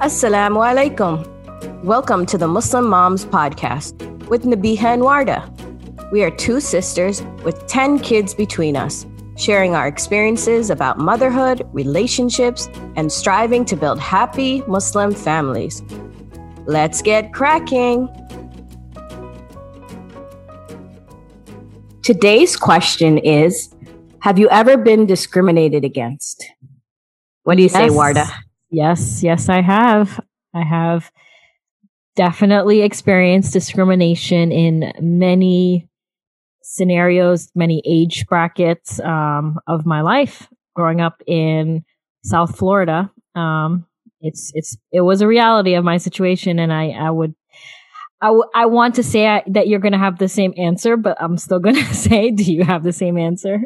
Assalamu alaikum. Welcome to the Muslim Moms Podcast with Nabiha and Warda. We are two sisters with 10 kids between us, sharing our experiences about motherhood, relationships, and striving to build happy Muslim families. Let's get cracking. Today's question is Have you ever been discriminated against? What do you say, Yes. Warda? Yes, yes, I have. I have definitely experienced discrimination in many scenarios, many age brackets um, of my life. Growing up in South Florida, um, it's it's it was a reality of my situation, and I I would. I, w- I want to say I, that you're going to have the same answer, but I'm still going to say, do you have the same answer?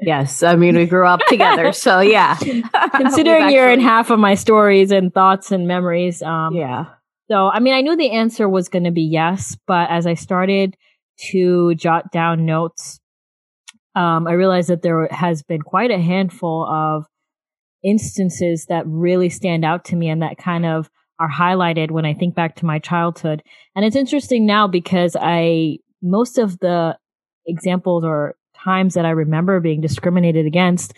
Yes, I mean, we grew up together, so yeah. Considering you're in half of my stories and thoughts and memories, um, Yeah. So, I mean, I knew the answer was going to be yes, but as I started to jot down notes, um, I realized that there has been quite a handful of instances that really stand out to me and that kind of are highlighted when I think back to my childhood. And it's interesting now because I, most of the examples or times that I remember being discriminated against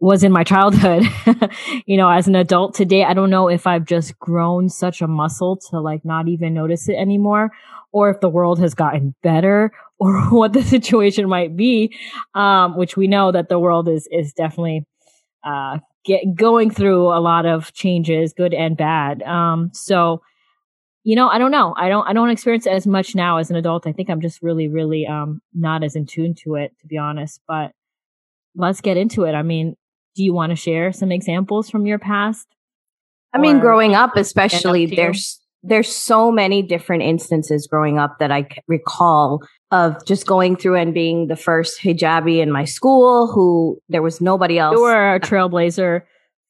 was in my childhood. you know, as an adult today, I don't know if I've just grown such a muscle to like not even notice it anymore or if the world has gotten better or what the situation might be. Um, which we know that the world is, is definitely, uh, get going through a lot of changes, good and bad. Um, so, you know, I don't know. I don't, I don't experience it as much now as an adult. I think I'm just really, really, um, not as in tune to it, to be honest, but let's get into it. I mean, do you want to share some examples from your past? I mean, Or growing up, especially, up there's there's so many different instances growing up that I recall of just going through and being the first hijabi in my school. Who there was nobody else. You were a trailblazer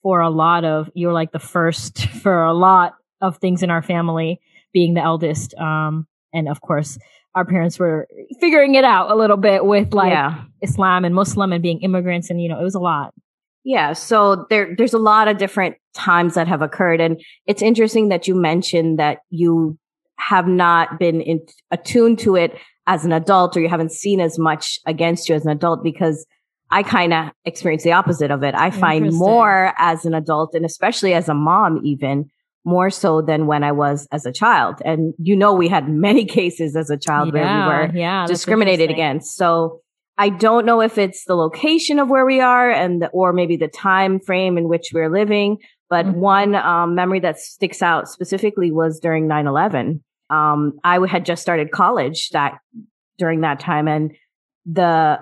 for a lot of, you were like the first for a lot of things in our family, being the eldest. Um, and of course, our parents were figuring it out a little bit with like yeah, Islam and Muslim and being immigrants. And, you know, it was a lot. yeah. So there there's a lot of different times that have occurred, and it's interesting that you mentioned that you have not been in, attuned to it as an adult, or you haven't seen as much against you as an adult because. I kind of experience the opposite of it. I find more as an adult and especially as a mom, even more so than when I was as a child. And you know, we had many cases as a child where we were yeah, discriminated against. So I don't know if it's the location of where we are and the, or maybe the time frame in which we're living. But Mhm. one um, memory that sticks out specifically was during 9-11. Um, I had just started college that during that time and the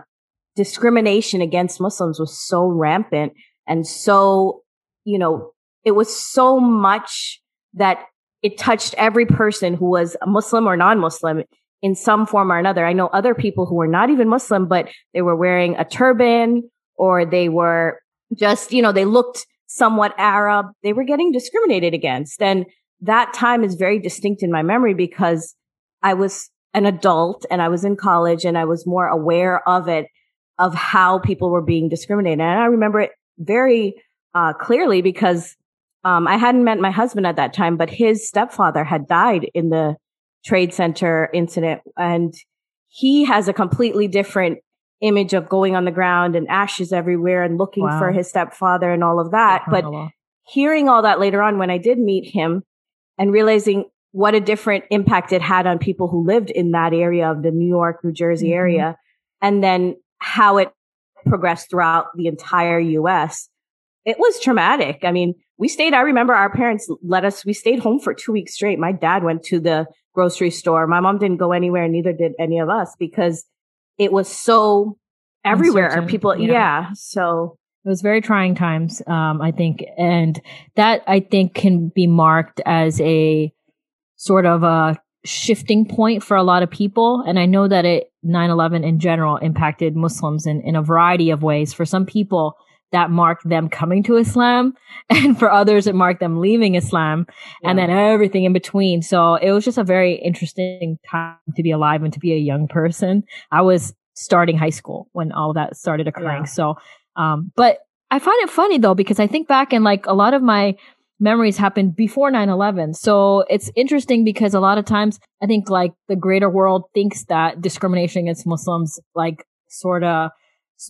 discrimination against Muslims was so rampant and so, you know, it was so much that it touched every person who was a Muslim or non-Muslim in some form or another. I know other people who were not even Muslim, but they were wearing a turban or they were just, you know, they looked somewhat Arab. They were getting discriminated against. And that time is very distinct in my memory because I was an adult and I was in college and I was more aware of it, of how people were being discriminated. And I remember it very uh, clearly because um, I hadn't met my husband at that time, but his stepfather had died in the Trade Center incident. And he has a completely different image of going on the ground and ashes everywhere and looking Wow. for his stepfather and all of that. But hearing all that later on when I did meet him and realizing what a different impact it had on people who lived in that area of the New York, New Jersey Mhm. area, and then how it progressed throughout the entire US, it was traumatic. I mean, we stayed, I remember our parents let us, we stayed home for two weeks straight. My dad went to the grocery store. My mom didn't go anywhere, neither did any of us because it was so everywhere. Uncertain, People, yeah. yeah. So It was very trying times, um, I think, and that I think can be marked as a sort of a shifting point for a lot of people. And I know that it 9/11 in general impacted Muslims in, in a variety of ways. For some people, that marked them coming to Islam, and for others, it marked them leaving Islam, and then everything in between. So it was just a very interesting time to be alive and to be a young person. I was starting high school when all that started occurring. Yeah. So, um, but I find it funny though, because I think back and like a lot of my memories happened before 9-11 so it's interesting because a lot of times i think like the greater world thinks that discrimination against muslims like sort of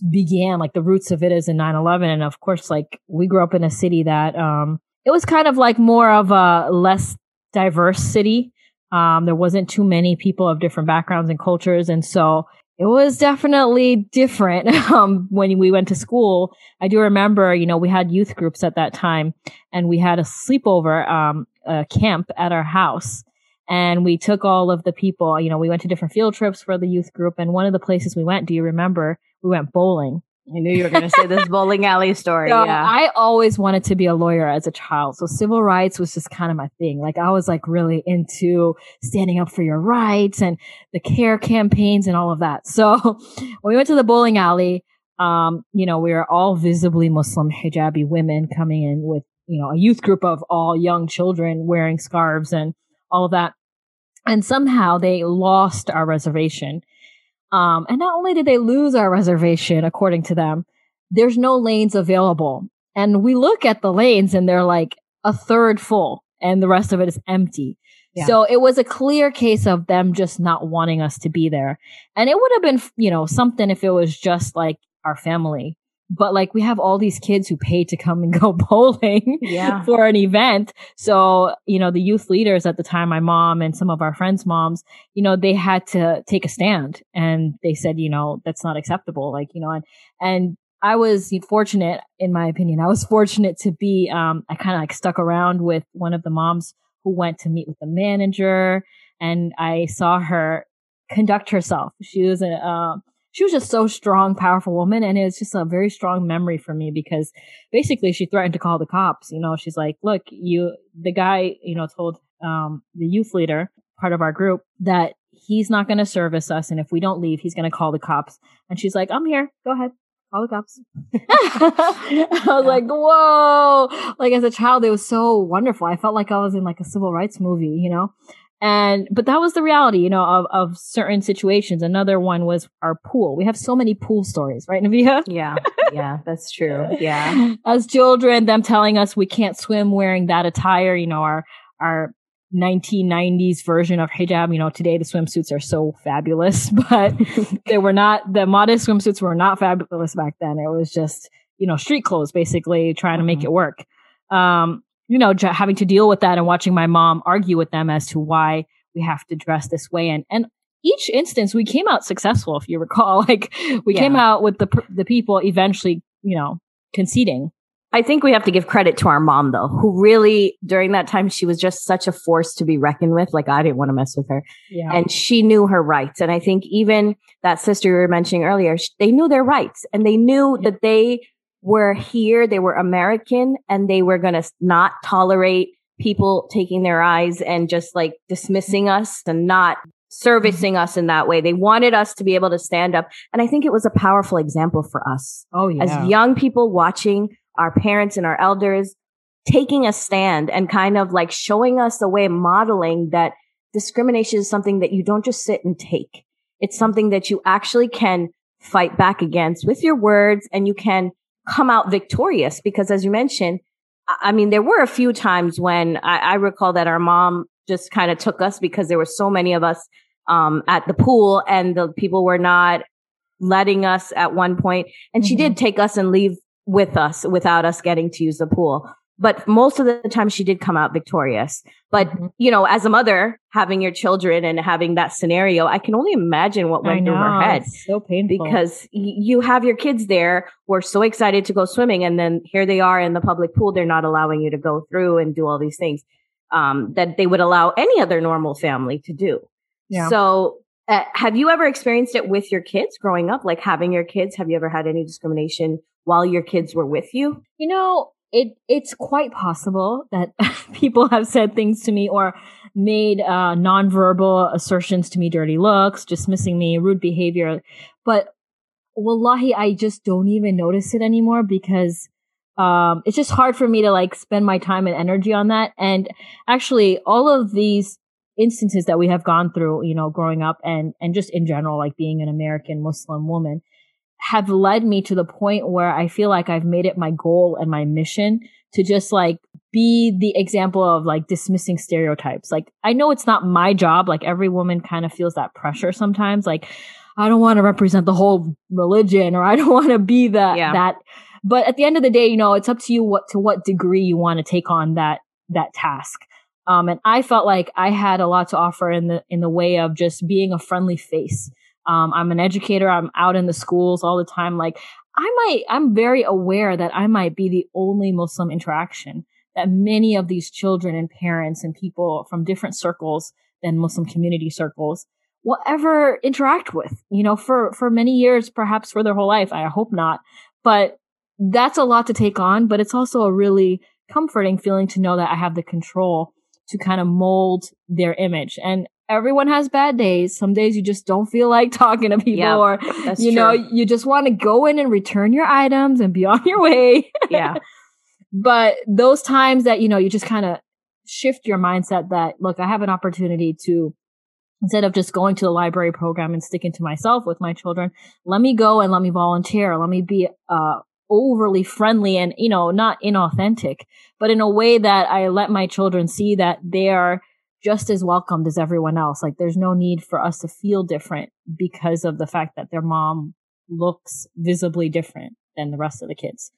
began like the roots of it is in 9-11 and of course like we grew up in a city that um it was kind of like more of a less diverse city um there wasn't too many people of different backgrounds and cultures and so it was definitely different um, when we went to school. I do remember, you know, we had youth groups at that time and we had a sleepover um, a camp at our house. And we took all of the people, you know, we went to different field trips for the youth group. And one of the places we went, do you remember? We went bowling. I knew you were going to say this bowling alley story. So yeah. I always wanted to be a lawyer as a child. So civil rights was just kind of my thing. Like I was like really into standing up for your rights and the CAIR campaigns and all of that. So when we went to the bowling alley, um, you know, we were all visibly Muslim hijabi women coming in with, you know, a youth group of all young children wearing scarves and all of that. And somehow they lost our reservation um, and not only did they lose our reservation, according to them, there's no lanes available. And we look at the lanes and they're like a third full and the rest of it is empty. Yeah. So it was a clear case of them just not wanting us to be there. And it would have been, you know, something if it was just like our family but like we have all these kids who pay to come and go bowling yeah. for an event. So, you know, the youth leaders at the time, my mom and some of our friends' moms, you know, they had to take a stand and they said, you know, that's not acceptable. Like, you know, and, and I was fortunate, in my opinion, I was fortunate to be, um, I kind of like stuck around with one of the moms who went to meet with the manager and I saw her conduct herself. She was a, uh, she was just so strong, powerful woman. And it's just a very strong memory for me because basically she threatened to call the cops. You know, she's like, look, you, the guy, you know, told, um, the youth leader, part of our group, that he's not going to service us. And if we don't leave, he's going to call the cops. And she's like, I'm here. Go ahead. Call the cops. I was yeah. like, whoa. Like as a child, it was so wonderful. I felt like I was in like a civil rights movie, you know? And, but that was the reality, you know, of, of certain situations. Another one was our pool. We have so many pool stories, right, Nabiha? Yeah. Yeah, that's true. Yeah. As children, them telling us we can't swim wearing that attire, you know, our, our 1990s version of hijab. You know, today the swimsuits are so fabulous, but they were not, the modest swimsuits were not fabulous back then. It was just, you know, street clothes, basically trying to make mm-hmm. it work. Um, you know, having to deal with that and watching my mom argue with them as to why we have to dress this way. And, and each instance we came out successful, if you recall, like we yeah. came out with the, the people eventually, you know, conceding. I think we have to give credit to our mom though, who really during that time she was just such a force to be reckoned with. Like I didn't want to mess with her, yeah. and she knew her rights. And I think even that sister you were mentioning earlier, they knew their rights, and they knew yeah. that they were here, they were American and they were going to not tolerate people taking their eyes and just like dismissing us and not servicing us in that way. They wanted us to be able to stand up. And I think it was a powerful example for us. Oh, yeah. As young people watching our parents and our elders taking a stand and kind of like showing us a way, modeling that discrimination is something that you don't just sit and take. It's something that you actually can fight back against with your words and you can come out victorious because as you mentioned, I mean, there were a few times when I, I recall that our mom just kind of took us because there were so many of us um, at the pool and the people were not letting us at one point. And mm-hmm. she did take us and leave with us without us getting to use the pool but most of the time she did come out victorious. But, mm-hmm. you know, as a mother, having your children and having that scenario, I can only imagine what went through her head. It's so painful. Because y- you have your kids there we're so excited to go swimming. And then here they are in the public pool. They're not allowing you to go through and do all these things, um, that they would allow any other normal family to do. Yeah. So, uh, have you ever experienced it with your kids growing up? Like having your kids? Have you ever had any discrimination while your kids were with you? You know, it it's quite possible that people have said things to me or made uh, nonverbal assertions to me, dirty looks, dismissing me, rude behavior. But wallahi, I just don't even notice it anymore because um, it's just hard for me to like spend my time and energy on that. And actually, all of these instances that we have gone through, you know, growing up and and just in general, like being an American Muslim woman, have led me to the point where I feel like I've made it my goal and my mission to just like be the example of like dismissing stereotypes. Like I know it's not my job. Like every woman kind of feels that pressure sometimes. Like I don't want to represent the whole religion or I don't want to be the yeah. that. But at the end of the day, you know, it's up to you what to what degree you want to take on that that task. Um, and I felt like I had a lot to offer in the in the way of just being a friendly face. Um, I'm an educator. I'm out in the schools all the time. Like I might, I'm very aware that I might be the only Muslim interaction that many of these children and parents and people from different circles than Muslim community circles will ever interact with, you know, for, for many years, perhaps for their whole life. I hope not, but that's a lot to take on, but it's also a really comforting feeling to know that I have the control to kind of mold their image. And everyone has bad days. Some days you just don't feel like talking to people or, you true. know, you just want to go in and return your items and be on your way. Yeah. but those times that, you know, you just kind of shift your mindset that, look, I have an opportunity to, instead of just going to the library program and sticking to myself with my children, let me go and let me volunteer. Let me be, uh, overly friendly and, you know, not inauthentic, but in a way that I let my children see that they are just as welcomed as everyone else. Like there's no need for us to feel different because of the fact that their mom looks visibly different than the rest of the kids.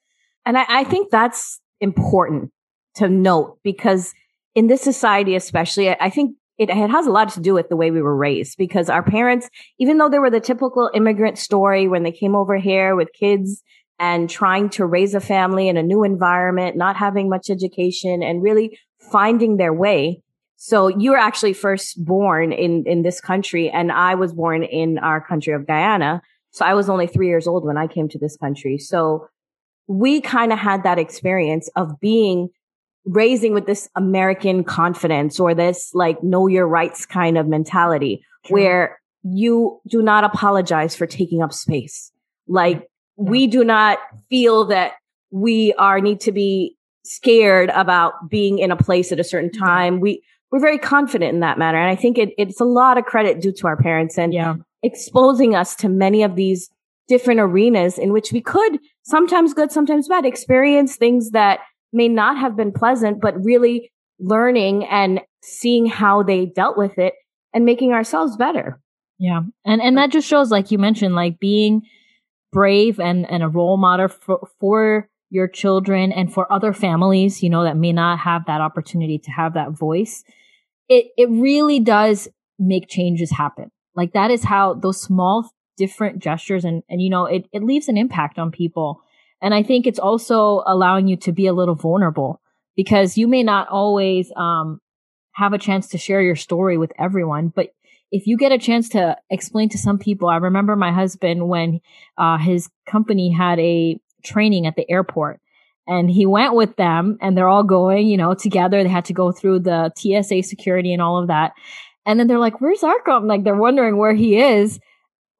And I, I think that's important to note because in this society, especially, I think it, it, has a lot to do with the way we were raised because our parents, even though they were the typical immigrant story when they came over here with kids and trying to raise a family in a new environment, not having much education and really finding their way, so you were actually first born in, in this country and I was born in our country of Guyana. So I was only three years old when I came to this country. So we kind of had that experience of being raising with this American confidence or this like know your rights kind of mentality True. where you do not apologize for taking up space. Like we do not feel that we are need to be scared about being in a place at a certain time. We we're very confident in that matter. And I think it, it's a lot of credit due to our parents and yeah. exposing us to many of these different arenas in which we could sometimes good, sometimes bad experience things that may not have been pleasant, but really learning and seeing how they dealt with it and making ourselves better. Yeah. And, and that just shows, like you mentioned, like being brave and, and a role model for, for your children and for other families, you know, that may not have that opportunity to have that voice it it really does make changes happen. Like that is how those small different gestures and and you know it it leaves an impact on people. And I think it's also allowing you to be a little vulnerable because you may not always um have a chance to share your story with everyone, but if you get a chance to explain to some people, I remember my husband when uh, his company had a training at the airport and he went with them and they're all going, you know, together. They had to go through the TSA security and all of that. And then they're like, where's Arkham? Like they're wondering where he is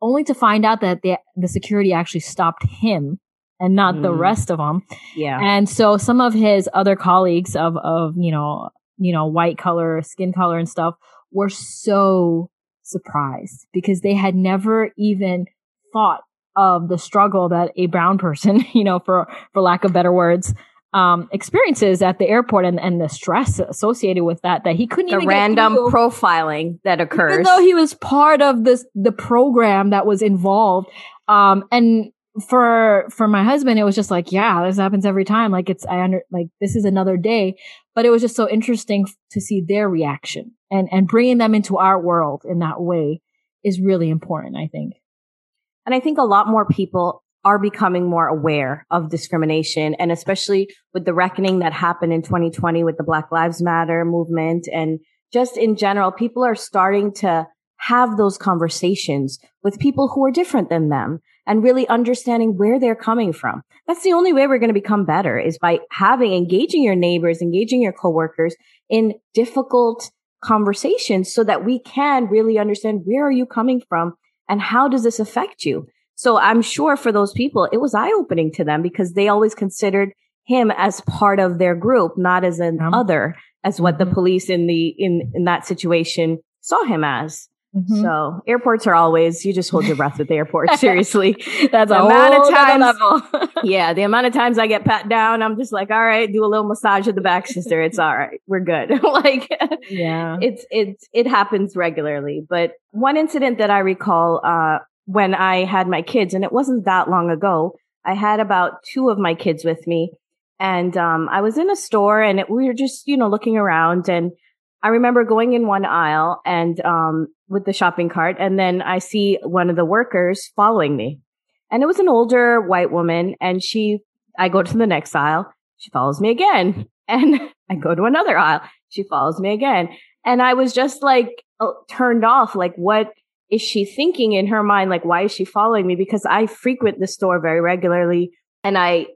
only to find out that the, the security actually stopped him and not mm. the rest of them. Yeah. And so some of his other colleagues of, of, you know, you know, white color, skin color and stuff were so surprised because they had never even thought of the struggle that a brown person, you know, for for lack of better words, um, experiences at the airport and, and the stress associated with that that he couldn't the even random profiling that occurs even though he was part of this the program that was involved um, and for for my husband it was just like yeah this happens every time. Like it's i under like this is another day. But it was just so interesting to see their reaction. And and bringing them into our world in that way is really important i think and I think a lot more people are becoming more aware of discrimination and especially with the reckoning that happened in 2020 with the Black Lives Matter movement and just in general, people are starting to have those conversations with people who are different than them and really understanding where they're coming from. That's the only way we're going to become better is by having, engaging your neighbors, engaging your coworkers in difficult conversations so that we can really understand where are you coming from and how does this affect you? So I'm sure for those people, it was eye opening to them because they always considered him as part of their group, not as an other, as what the mm-hmm. police in the, in, in that situation saw him as. Mm-hmm. So airports are always you just hold your breath at the airport. Seriously, that's the a amount of times. Level. yeah, the amount of times I get pat down, I'm just like, all right, do a little massage of the back, sister. It's all right, we're good. like, yeah, it's it's it happens regularly. But one incident that I recall uh, when I had my kids, and it wasn't that long ago. I had about two of my kids with me, and um, I was in a store, and it, we were just you know looking around and I remember going in one aisle and um, with the shopping cart, and then I see one of the workers following me, and it was an older white woman, and she. I go to the next aisle, she follows me again, and I go to another aisle, she follows me again, and I was just like uh, turned off, like what is she thinking in her mind? Like why is she following me? Because I frequent the store very regularly, and I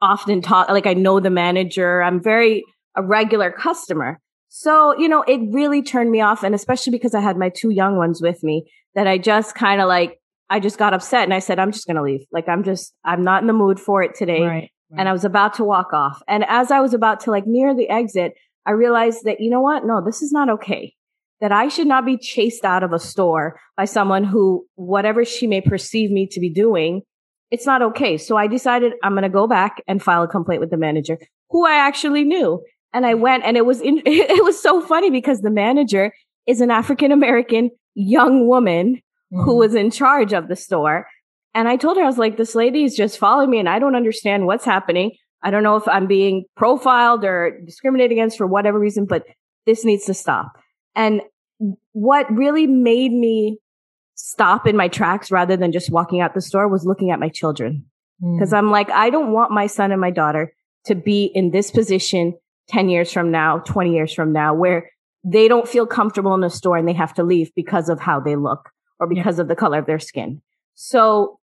often talk, like I know the manager. I'm very a regular customer. So, you know, it really turned me off. And especially because I had my two young ones with me that I just kind of like, I just got upset and I said, I'm just going to leave. Like, I'm just, I'm not in the mood for it today. Right, right. And I was about to walk off. And as I was about to like near the exit, I realized that, you know what? No, this is not okay. That I should not be chased out of a store by someone who, whatever she may perceive me to be doing, it's not okay. So I decided I'm going to go back and file a complaint with the manager who I actually knew. And I went and it was, in, it was so funny because the manager is an African American young woman mm-hmm. who was in charge of the store. And I told her, I was like, this lady is just following me and I don't understand what's happening. I don't know if I'm being profiled or discriminated against for whatever reason, but this needs to stop. And what really made me stop in my tracks rather than just walking out the store was looking at my children. Because mm. I'm like, I don't want my son and my daughter to be in this position 10 years from now, 20 years from now, where they don't feel comfortable in a store and they have to leave because of how they look or because yeah. of the color of their skin. So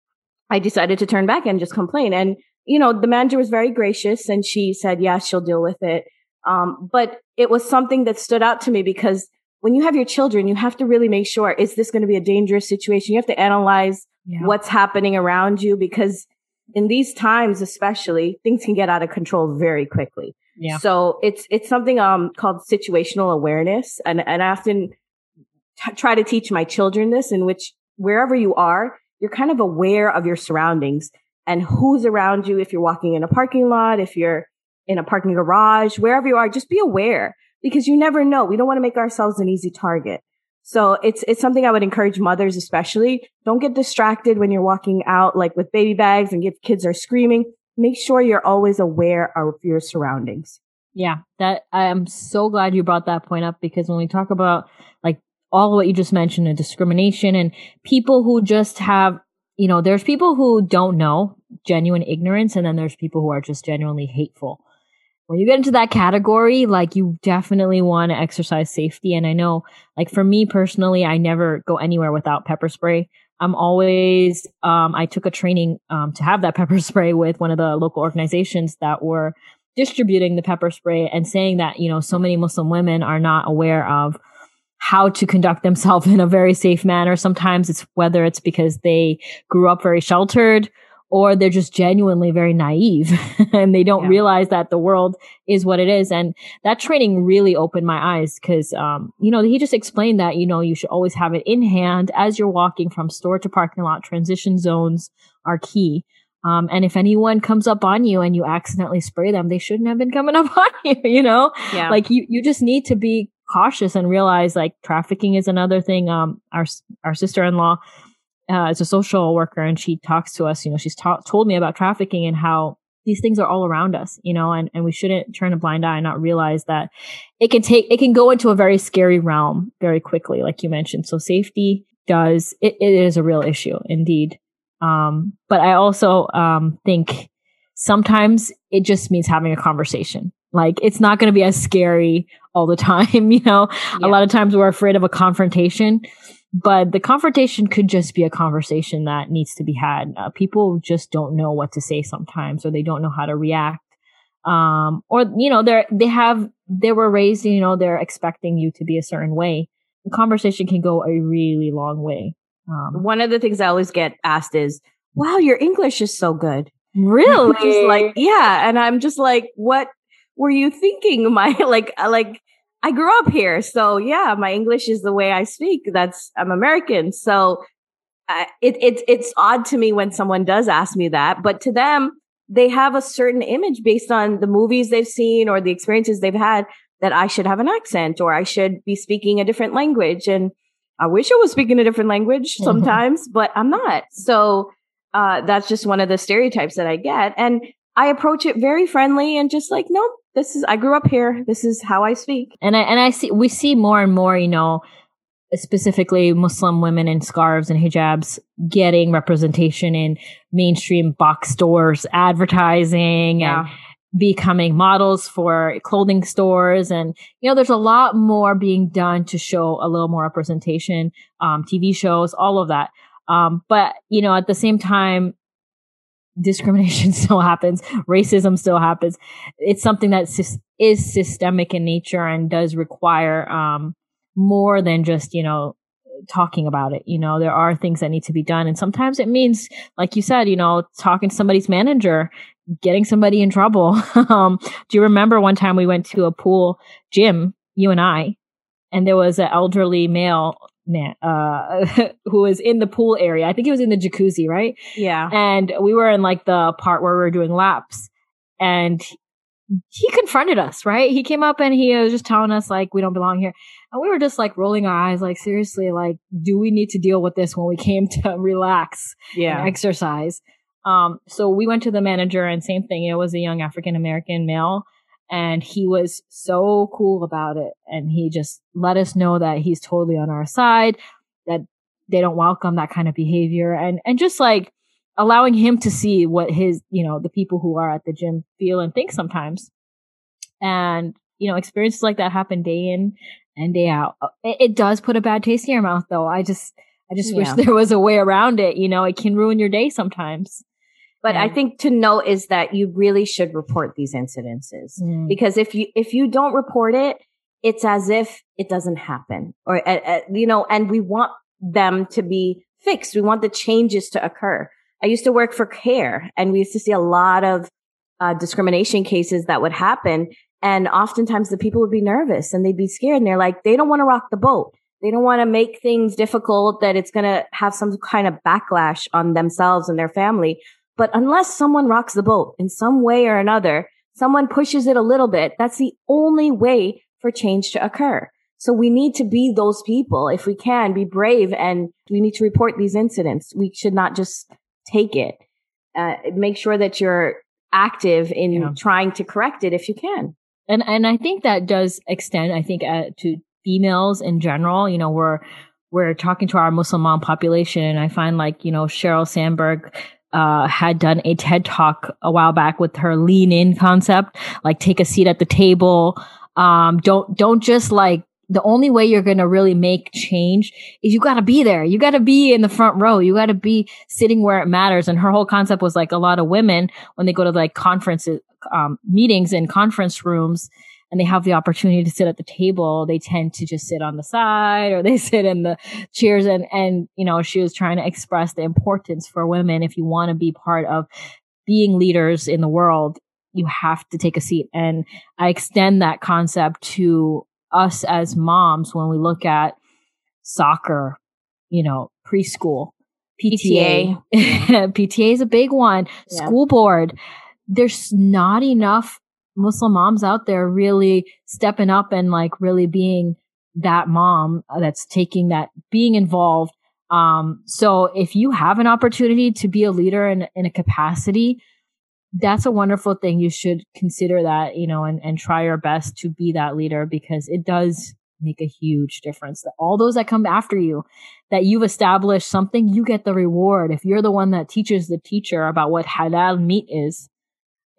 I decided to turn back and just complain. And, you know, the manager was very gracious and she said, yeah, she'll deal with it. Um, but it was something that stood out to me because when you have your children, you have to really make sure, is this going to be a dangerous situation? You have to analyze yeah. what's happening around you because in these times, especially, things can get out of control very quickly. Yeah. So it's it's something um called situational awareness, and and I often t- try to teach my children this, in which wherever you are, you're kind of aware of your surroundings and who's around you. If you're walking in a parking lot, if you're in a parking garage, wherever you are, just be aware because you never know. We don't want to make ourselves an easy target. So it's it's something I would encourage mothers especially. Don't get distracted when you're walking out like with baby bags and if kids are screaming make sure you're always aware of your surroundings. Yeah, that I am so glad you brought that point up because when we talk about like all what you just mentioned and discrimination and people who just have, you know, there's people who don't know genuine ignorance and then there's people who are just genuinely hateful. When you get into that category, like you definitely want to exercise safety. And I know, like for me personally, I never go anywhere without pepper spray. I'm always, um, I took a training, um, to have that pepper spray with one of the local organizations that were distributing the pepper spray and saying that, you know, so many Muslim women are not aware of how to conduct themselves in a very safe manner. Sometimes it's whether it's because they grew up very sheltered or they're just genuinely very naive and they don't yeah. realize that the world is what it is. And that training really opened my eyes because, um, you know, he just explained that, you know, you should always have it in hand as you're walking from store to parking lot. Transition zones are key. Um, and if anyone comes up on you and you accidentally spray them, they shouldn't have been coming up on you, you know? Yeah. Like you, you just need to be cautious and realize like trafficking is another thing. Um, our, our sister-in-law, uh, as a social worker and she talks to us, you know, she's ta- told me about trafficking and how these things are all around us, you know, and, and we shouldn't turn a blind eye and not realize that it can take, it can go into a very scary realm very quickly, like you mentioned. So safety does, it, it is a real issue indeed. Um, but I also, um, think sometimes it just means having a conversation. Like it's not going to be as scary all the time, you know, yeah. a lot of times we're afraid of a confrontation but the confrontation could just be a conversation that needs to be had. Uh, people just don't know what to say sometimes, or they don't know how to react. Um, or you know, they're they have they were raised, you know, they're expecting you to be a certain way. The conversation can go a really long way. Um, One of the things I always get asked is, "Wow, your English is so good." Really? just like, yeah, and I'm just like, "What were you thinking?" My like, like I grew up here. So yeah, my English is the way I speak. That's, I'm American. So uh, it, it, it's odd to me when someone does ask me that, but to them, they have a certain image based on the movies they've seen or the experiences they've had that I should have an accent or I should be speaking a different language. And I wish I was speaking a different language sometimes, mm-hmm. but I'm not. So, uh, that's just one of the stereotypes that I get. And I approach it very friendly and just like, nope, this is, I grew up here. This is how I speak. And I, and I see, we see more and more, you know, specifically Muslim women in scarves and hijabs getting representation in mainstream box stores, advertising yeah. and becoming models for clothing stores. And, you know, there's a lot more being done to show a little more representation, um, TV shows, all of that. Um, but, you know, at the same time, discrimination still happens. Racism still happens. It's something that is systemic in nature and does require, um, more than just, you know, talking about it. You know, there are things that need to be done. And sometimes it means, like you said, you know, talking to somebody's manager, getting somebody in trouble. um, do you remember one time we went to a pool gym, you and I, and there was an elderly male man uh who was in the pool area. I think he was in the jacuzzi, right? Yeah. And we were in like the part where we were doing laps and he confronted us, right? He came up and he was just telling us like we don't belong here. And we were just like rolling our eyes, like seriously, like, do we need to deal with this when we came to relax yeah. and exercise? Um, so we went to the manager and same thing. It was a young African American male and he was so cool about it. And he just let us know that he's totally on our side, that they don't welcome that kind of behavior and, and just like allowing him to see what his, you know, the people who are at the gym feel and think sometimes. And, you know, experiences like that happen day in and day out. Uh, it, it does put a bad taste in your mouth though. I just, I just yeah. wish there was a way around it. You know, it can ruin your day sometimes. But I think to note is that you really should report these incidences mm. because if you, if you don't report it, it's as if it doesn't happen or, uh, you know, and we want them to be fixed. We want the changes to occur. I used to work for CAIR and we used to see a lot of uh, discrimination cases that would happen. And oftentimes the people would be nervous and they'd be scared and they're like, they don't want to rock the boat. They don't want to make things difficult that it's going to have some kind of backlash on themselves and their family. But unless someone rocks the boat in some way or another, someone pushes it a little bit, that's the only way for change to occur. So we need to be those people. If we can be brave and we need to report these incidents. We should not just take it. Uh, make sure that you're active in yeah. trying to correct it if you can. And, and I think that does extend, I think, uh, to females in general. You know, we're, we're talking to our Muslim mom population and I find like, you know, Sheryl Sandberg, uh, had done a TED talk a while back with her lean in concept, like take a seat at the table. Um, don't, don't just like, the only way you're going to really make change is you got to be there. You got to be in the front row. You got to be sitting where it matters. And her whole concept was like a lot of women when they go to like conferences, um, meetings in conference rooms, and they have the opportunity to sit at the table, they tend to just sit on the side or they sit in the chairs. And, and, you know, she was trying to express the importance for women. If you want to be part of being leaders in the world, you have to take a seat. And I extend that concept to us as moms when we look at soccer, you know, preschool, PTA. PTA, PTA is a big one. Yeah. School board. There's not enough Muslim moms out there really stepping up and like really being that mom that's taking that, being involved. Um, so if you have an opportunity to be a leader in, in a capacity, that's a wonderful thing. You should consider that, you know, and, and try your best to be that leader because it does make a huge difference. That all those that come after you, that you've established something, you get the reward. If you're the one that teaches the teacher about what halal meat is,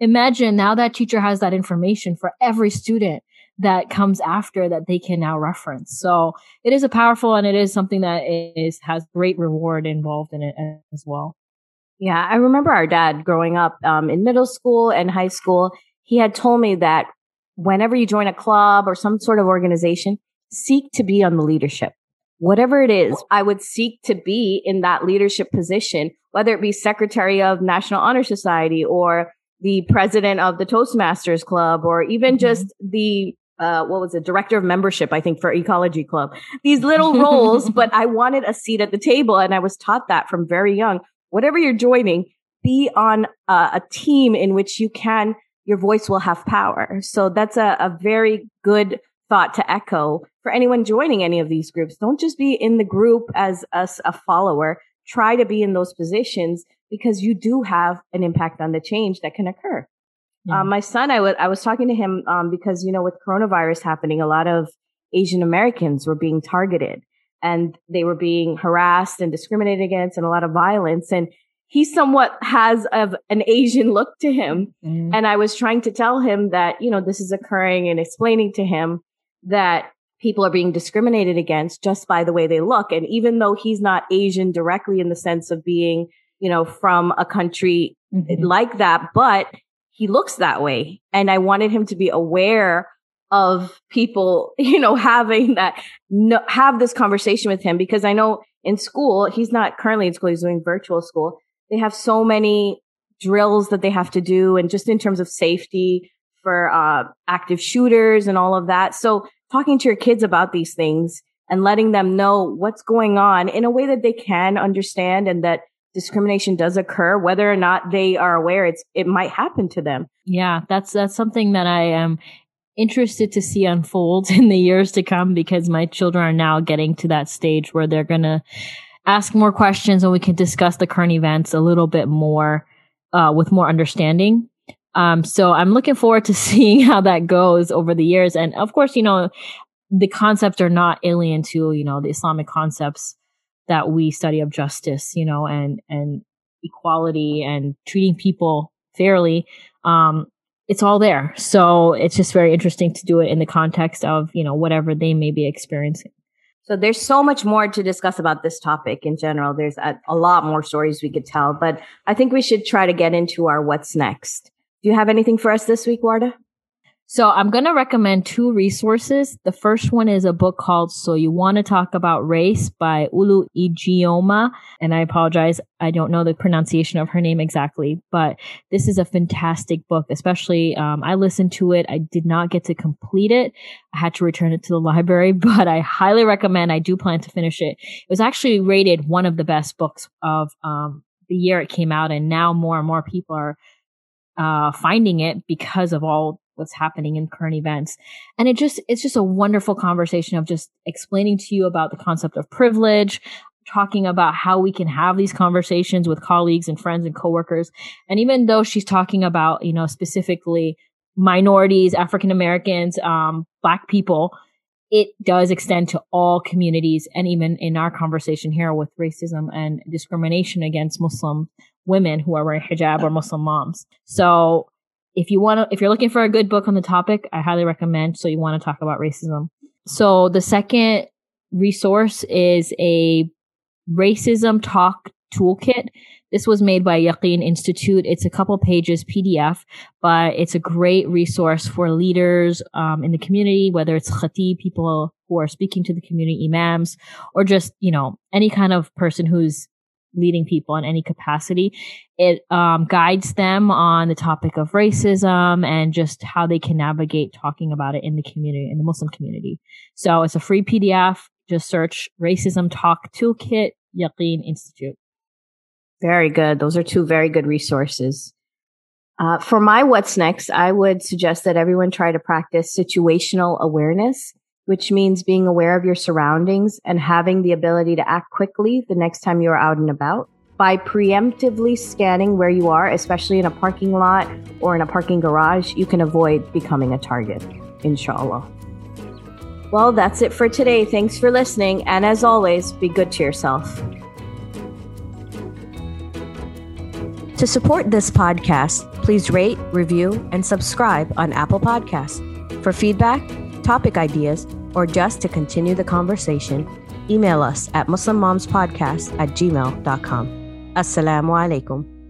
imagine now that teacher has that information for every student that comes after that they can now reference. So it is a powerful and it is something that is has great reward involved in it as well. Yeah, I remember our dad growing up um, in middle school and high school. He had told me that whenever you join a club or some sort of organization, seek to be on the leadership. Whatever it is, I would seek to be in that leadership position, whether it be secretary of National Honor Society or the president of the Toastmasters Club or even mm-hmm. just the uh, what was it, director of membership, I think, for Ecology Club. These little roles, but I wanted a seat at the table. And I was taught that from very young. Whatever you're joining, be on uh, a team in which you can, your voice will have power. So that's a, a very good thought to echo for anyone joining any of these groups. Don't just be in the group as us a follower. Try to be in those positions because you do have an impact on the change that can occur. Yeah. Um, my son, I was I was talking to him um, because you know with coronavirus happening, a lot of Asian Americans were being targeted and they were being harassed and discriminated against, and a lot of violence. And he somewhat has of an Asian look to him. Mm. And I was trying to tell him that you know this is occurring and explaining to him that people are being discriminated against just by the way they look. And even though he's not Asian directly in the sense of being, you know, from a country mm-hmm. like that, but he looks that way. And I wanted him to be aware of people, you know, having that, no, have this conversation with him because I know in school, he's not currently in school, he's doing virtual school. They have so many drills that they have to do. And just in terms of safety for, uh, active shooters and all of that. So talking to your kids about these things and letting them know what's going on in a way that they can understand and that discrimination does occur, whether or not they are aware it's it might happen to them. Yeah, that's that's something that I am interested to see unfold in the years to come because my children are now getting to that stage where they're gonna ask more questions and we can discuss the current events a little bit more uh, with more understanding. Um, so I'm looking forward to seeing how that goes over the years. And of course, you know, the concepts are not alien to, you know, the Islamic concepts that we study of justice, you know, and, and equality and treating people fairly. Um, it's all there. So it's just very interesting to do it in the context of, you know, whatever they may be experiencing. So there's so much more to discuss about this topic in general. There's a, a, lot more stories we could tell, but I think we should try to get into our what's next. Do you have anything for us this week, Warda? So I'm going to recommend two resources. The first one is a book called So You Want to Talk About Race by Oluo Ijeoma. And I apologize. I don't know the pronunciation of her name exactly, but this is a fantastic book, especially, um, I listened to it. I did not get to complete it. I had to return it to the library, but I highly recommend. I do plan to finish it. It was actually rated one of the best books of, um, the year it came out. And now more and more people are uh, finding it because of all what's happening in current events. And it just, it's just a wonderful conversation of just explaining to you about the concept of privilege, talking about how we can have these conversations with colleagues and friends and coworkers. And even though she's talking about, you know, specifically minorities, African Americans, um, black people, it does extend to all communities. And even in our conversation here with racism and discrimination against Muslim women who are wearing hijab or Muslim moms. So if you want to, if you're looking for a good book on the topic, I highly recommend. So you want to talk about racism. So the second resource is a racism talk toolkit. This was made by Yaqeen Institute. It's a couple pages PDF, but it's a great resource for leaders um, in the community, whether it's khatib, people who are speaking to the community, imams, or just, you know, any kind of person who's leading people in any capacity. It um, guides them on the topic of racism and just how they can navigate talking about it in the community, in the Muslim community. So it's a free PDF. Just search Racism Talk Toolkit, Yaqeen Institute. Very good. Those are two very good resources. Uh, for my what's next, I would suggest that everyone try to practice situational awareness which means being aware of your surroundings and having the ability to act quickly the next time you're out and about. By preemptively scanning where you are, especially in a parking lot or in a parking garage, you can avoid becoming a target, inshallah. Well, that's it for today. Thanks for listening. And as always, be good to yourself. To support this podcast, please rate, review, and subscribe on Apple Podcasts. For feedback, topic ideas, or just to continue the conversation, email us at muslimmomspodcast at gmail.com. Assalamu alaikum.